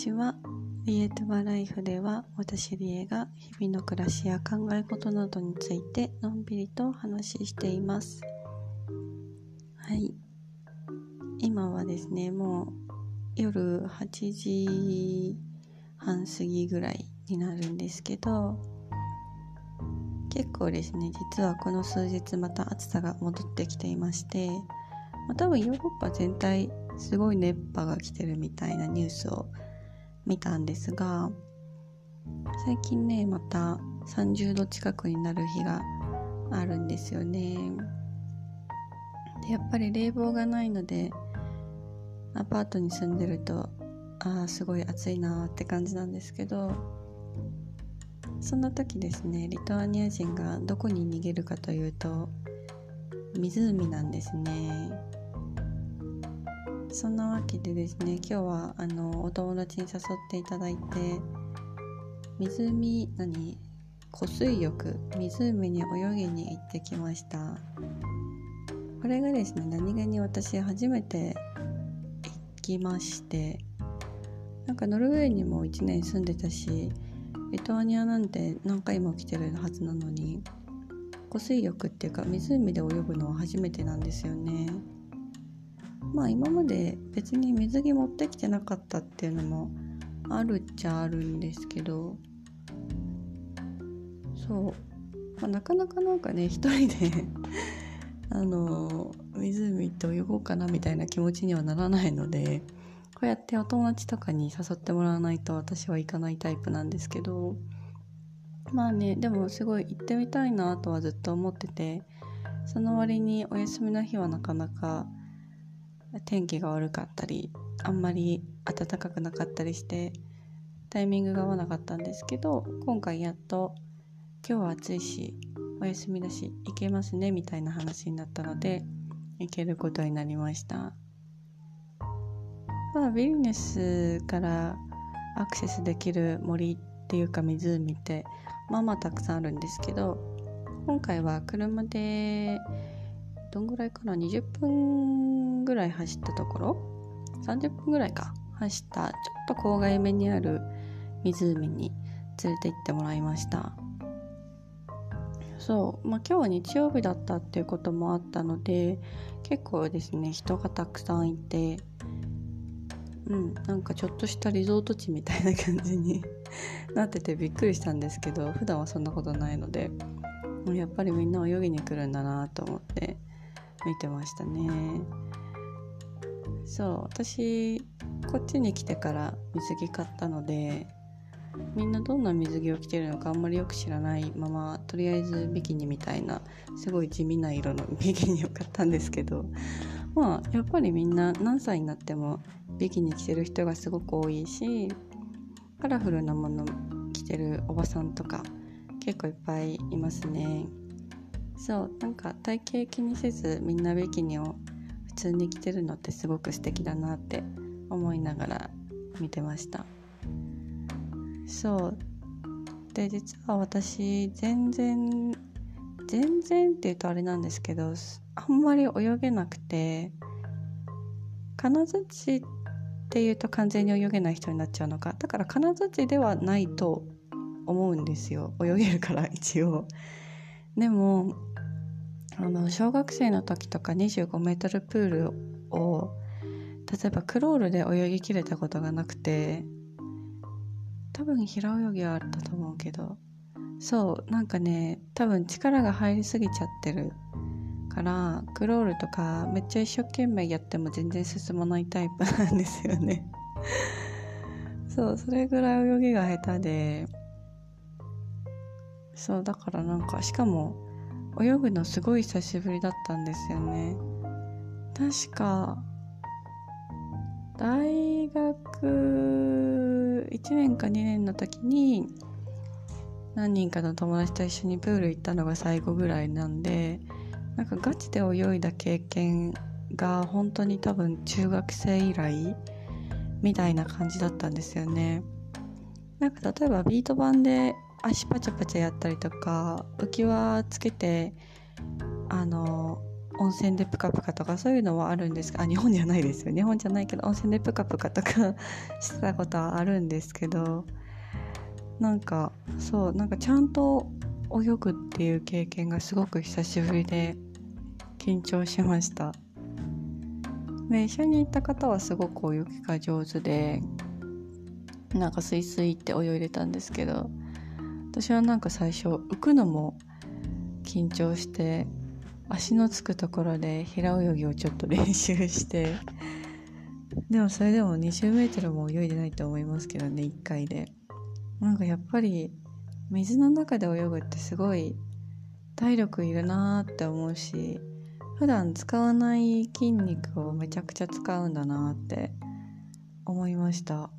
ちは。リエトゥバライフでは私リエが日々の暮らしや考え事などについてのんびりとお話ししています。はい。今はですね、もう夜8時半過ぎぐらいになるんですけど、結構ですね、実はこの数日また暑さが戻ってきていまして、まあ、多分ヨーロッパ全体すごい熱波が来てるみたいなニュースを見たんですが最近ねまた30度近くになる日があるんですよね。でやっぱり冷房がないのでアパートに住んでるとああすごい暑いなって感じなんですけどそんな時ですねリトアニア人がどこに逃げるかというと湖なんですね。そんなわけでですね今日はあのお友達に誘っていただいて湖何湖水浴湖に泳ぎに行ってきました。これがですね何気に私初めて行きましてなんかノルウェーにも1年住んでたしリトアニアなんて何回も来てるはずなのに湖水浴っていうか湖で泳ぐのは初めてなんですよね。まあ今まで別に水着持ってきてなかったっていうのもあるっちゃあるんですけどそう、まあ、なかなかなんかね一人で あの湖行って泳ごうかなみたいな気持ちにはならないのでこうやってお友達とかに誘ってもらわないと私は行かないタイプなんですけどまあねでもすごい行ってみたいなとはずっと思っててその割にお休みの日はなかなか天気が悪かったりあんまり暖かくなかったりしてタイミングが合わなかったんですけど今回やっと今日は暑いしお休みだし行けますねみたいな話になったので行けることになりました。まあビジネスからアクセスできる森っていうか湖ってまあまあたくさんあるんですけど今回は車でどんぐらいかな？20分ぐらい走ったところ？30分ぐらいか。走ったちょっと郊外目にある湖に連れて行ってもらいました。そう。まあ今日は日曜日だったっていうこともあったので結構ですね人がたくさんいてうんなんかちょっとしたリゾート地みたいな感じに なっててびっくりしたんですけど普段はそんなことないのでやっぱりみんな泳ぎに来るんだなと思って。見てましたねそう私こっちに来てから水着買ったのでみんなどんな水着を着てるのかあんまりよく知らないままとりあえずビキニみたいなすごい地味な色の ビキニを買ったんですけどまあやっぱりみんな何歳になってもビキニ着てる人がすごく多いしカラフルなもの着てるおばさんとか結構いっぱいいますね。そうなんか体型気にせずみんなビキニを普通に着てるのってすごく素敵だなって思いながら見てました。そう。で実は私全然全然って言うとあれなんですけどあんまり泳げなくて金槌っていうと完全に泳げない人になっちゃうのか。だから金槌ではないと思うんですよ。泳げるから一応。でもあの小学生の時とか25メートルプールを例えばクロールで泳ぎきれたことがなくて多分平泳ぎはあったと思うけどそうなんかね多分力が入りすぎちゃってるからクロールとかめっちゃ一生懸命やっても全然進まないタイプなんですよね。そうそれぐらい泳ぎが下手でそうだからなんかしかも泳ぐのすごい久しぶりだったんですよね。確か大学1年か2年の時に何人かの友達と一緒にプール行ったのが最後ぐらいなんでなんかガチで泳いだ経験が本当に多分中学生以来みたいな感じだったんですよね。なんか例えばビート板で足パチャパチャやったりとか浮き輪つけてあの温泉でプカプカとかそういうのはあるんですあ日本じゃないですよ。日本じゃないけど温泉でプカプカとか してたことはあるんですけどなんかそうなんかちゃんと泳ぐっていう経験がすごく久しぶりで緊張しました。で一緒に行った方はすごく泳ぎが上手でなんかスイスイって泳いでたんですけど私はなんか最初浮くのも緊張して足のつくところで平泳ぎをちょっと練習してでもそれでも 20m も泳いでないと思いますけどね1回で。なんかやっぱり水の中で泳ぐってすごい体力いるなーって思うし普段使わない筋肉をめちゃくちゃ使うんだなって思いました。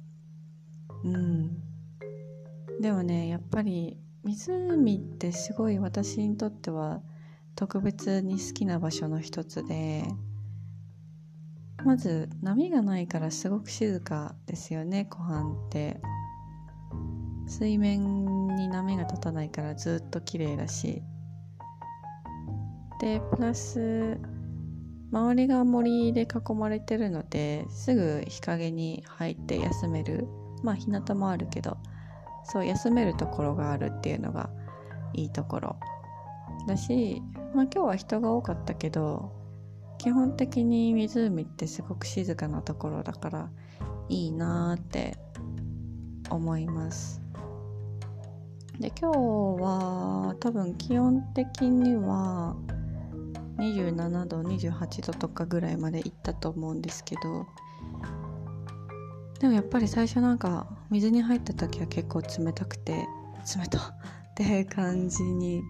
うん。でもねやっぱり湖ってすごい私にとっては特別に好きな場所の一つでまず波がないからすごく静かですよね湖畔って。水面に波が立たないからずっと綺麗だし。でプラス周りが森で囲まれてるのですぐ日陰に入って休める。まあ日向もあるけど。そう休めるところがあるっていうのがいいところだし、まあ、今日は人が多かったけど基本的に湖ってすごく静かなところだからいいなーって思います。で今日は多分気温的には27度28度とかぐらいまで行ったと思うんですけどでもやっぱり最初なんか水に入った時は結構冷たくて冷たって感じに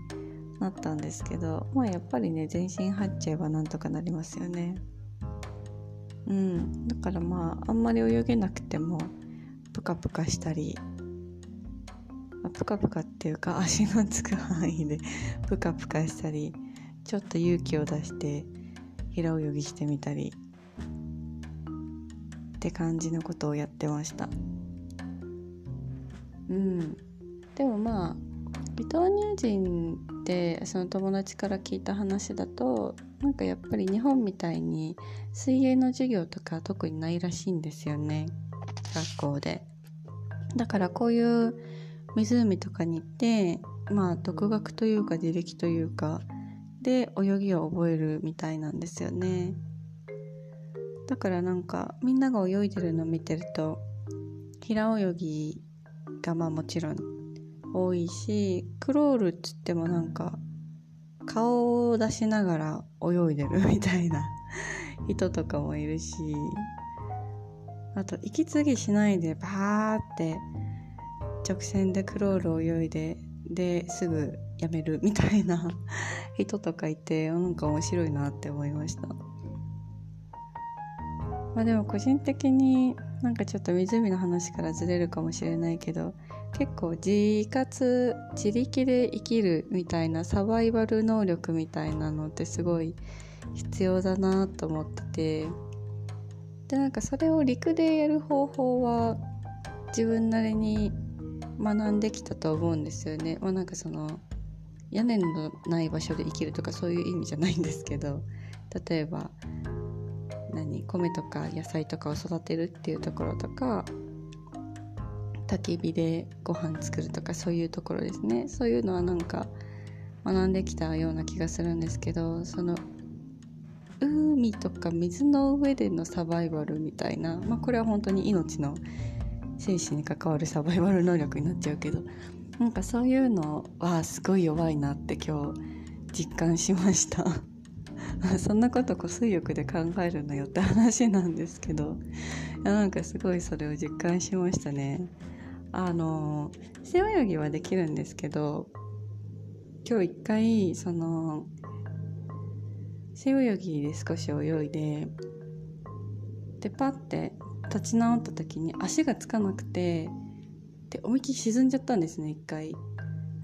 なったんですけどまあやっぱりね全身入っちゃえばなんとかなりますよね。うん。だからまああんまり泳げなくてもプカプカしたりプカプカっていうか 足のつく範囲でプカプカしたりちょっと勇気を出して平泳ぎしてみたり。って感じのことをやってました。うん。でもまあリトアニア人ってその友達から聞いた話だとなんかやっぱり日本みたいに水泳の授業とか特にないらしいんですよね。学校で。だからこういう湖とかに行ってまあ独学というか自力というかで泳ぎを覚えるみたいなんですよね。だからなんかみんなが泳いでるの見てると平泳ぎがまあもちろん多いしクロールっつってもなんか顔を出しながら泳いでるみたいな 人とかもいるしあと息継ぎしないでバーって直線でクロールを泳いでですぐやめるみたいな 人とかいてなんか面白いなって思いました。まあでも個人的になんかちょっと湖の話からずれるかもしれないけど結構自活自力で生きるみたいなサバイバル能力みたいなのってすごい必要だなと思っててでなんかそれを陸でやる方法は自分なりに学んできたと思うんですよね。まあ、なんかその屋根のない場所で生きるとかそういう意味じゃないんですけど例えば何米とか野菜とかを育てるっていうところとか焚き火でご飯作るとかそういうところですね。そういうのはなんか学んできたような気がするんですけどその海とか水の上でのサバイバルみたいな、まあ、これは本当に命の生死に関わるサバイバル能力になっちゃうけどなんかそういうのはすごい弱いなって今日実感しました。そんなことこ水浴で考えるのよって話なんですけど。いやなんかすごいそれを実感しましたね。あの背泳ぎはできるんですけど今日一回その背泳ぎで少し泳いででパッて立ち直った時に足がつかなくてで思いっきり沈んじゃったんですね一回。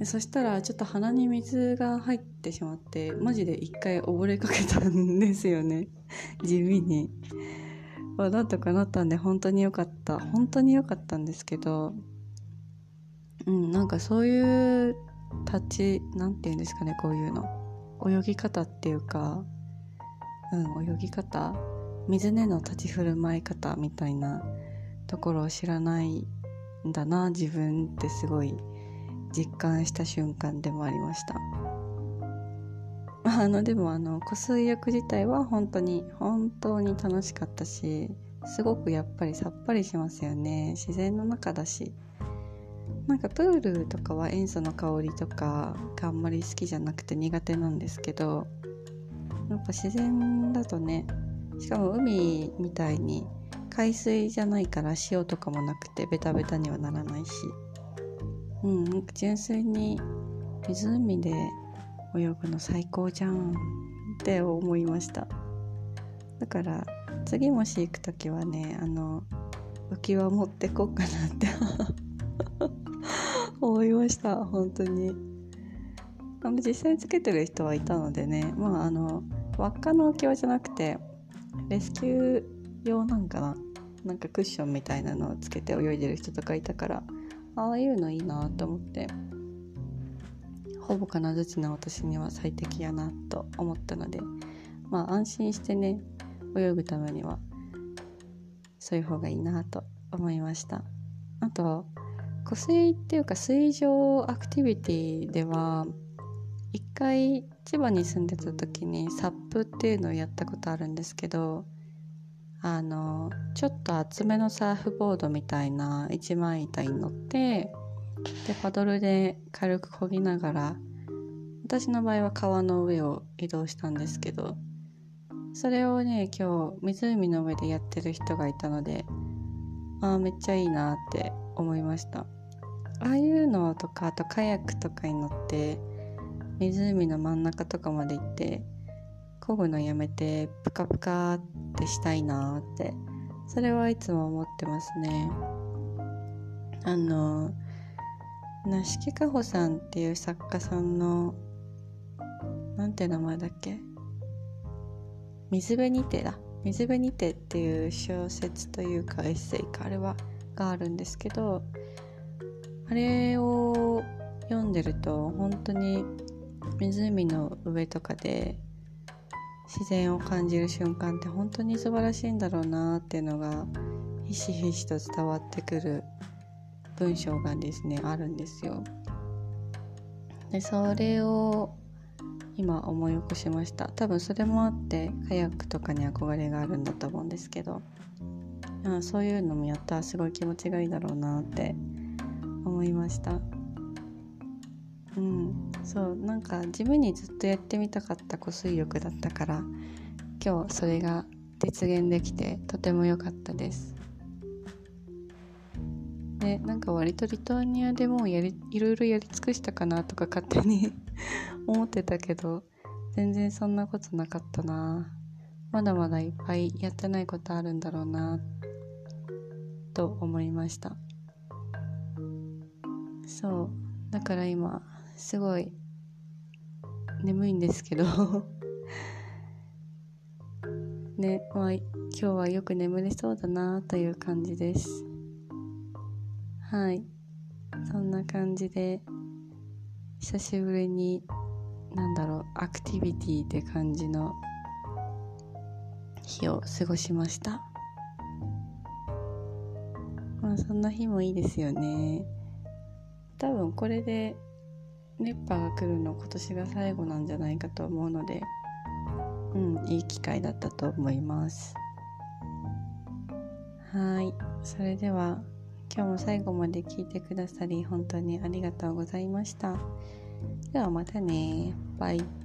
そしたらちょっと鼻に水が入ってしまってマジで一回溺れかけたんですよね。地味に、まあ、なんとかなったんで本当に良かった。本当に良かったんですけどうんなんかそういう立ちなんて言うんですかねこういうの。泳ぎ方っていうかうん、泳ぎ方。水根の立ち振る舞い方みたいなところを知らないんだな自分ってすごい実感した瞬間でもありました。あのでもあの湖水浴自体は本当に本当に楽しかったしすごくやっぱりさっぱりしますよね。自然の中だし。なんかプールとかは塩素の香りとかがあんまり好きじゃなくて苦手なんですけどやっぱ自然だとねしかも海みたいに海水じゃないから塩とかもなくてベタベタにはならないし。うん純粋に湖で泳ぐの最高じゃんって思いました。だから次もし行く時はねあの浮き輪持ってこうかなって 思いました本当に。実際につけてる人はいたのでねまああの輪っかの浮き輪じゃなくてレスキュー用なんかななんかクッションみたいなのをつけて泳いでる人とかいたからああいうのいいなと思って。ほぼ金槌な私には最適やなと思ったのでまあ安心してね泳ぐためにはそういう方がいいなと思いました。あと湖水っていうか水上アクティビティでは一回千葉に住んでた時にサップっていうのをやったことあるんですけどあのちょっと厚めのサーフボードみたいな一枚板に乗ってでパドルで軽く漕ぎながら私の場合は川の上を移動したんですけどそれをね今日湖の上でやってる人がいたのでああめっちゃいいなって思いました。ああいうのとかあとカヤックとかに乗って湖の真ん中とかまで行って漕ぐのやめてプカプカってしたいなってそれはいつも思ってますね。あの梨木かほさんっていう作家さんのなんて名前だっけ？水辺にてだ。水辺にてっていう小説というかエッセイか。あれはがあるんですけどあれを読んでると本当に湖の上とかで自然を感じる瞬間って本当に素晴らしいんだろうなっていうのがひしひしと伝わってくる文章がですねあるんですよ。でそれを今思い起こしました。多分それもあってカヤックとかに憧れがあるんだと思うんですけど。あそういうのもやったらすごい気持ちがいいだろうなって思いました。うん。そうなんか地味にずっとやってみたかった湖水浴だったから今日それが実現できてとても良かったです。でなんか割とリトアニアでもうやりいろいろやり尽くしたかなとか勝手に 思ってたけど全然そんなことなかったな。まだまだいっぱいやってないことあるんだろうなと思いました。そう。だから今すごい眠いんですけど。ねまあ今日はよく眠れそうだなという感じです。はい。そんな感じで久しぶりになんだろうアクティビティって感じの日を過ごしました。まあそんな日もいいですよね。多分これで熱波が来るの今年が最後なんじゃないかと思うのでうんいい機会だったと思います。はい。それでは今日も最後まで聞いてくださり本当にありがとうございました。ではまたね。バイ。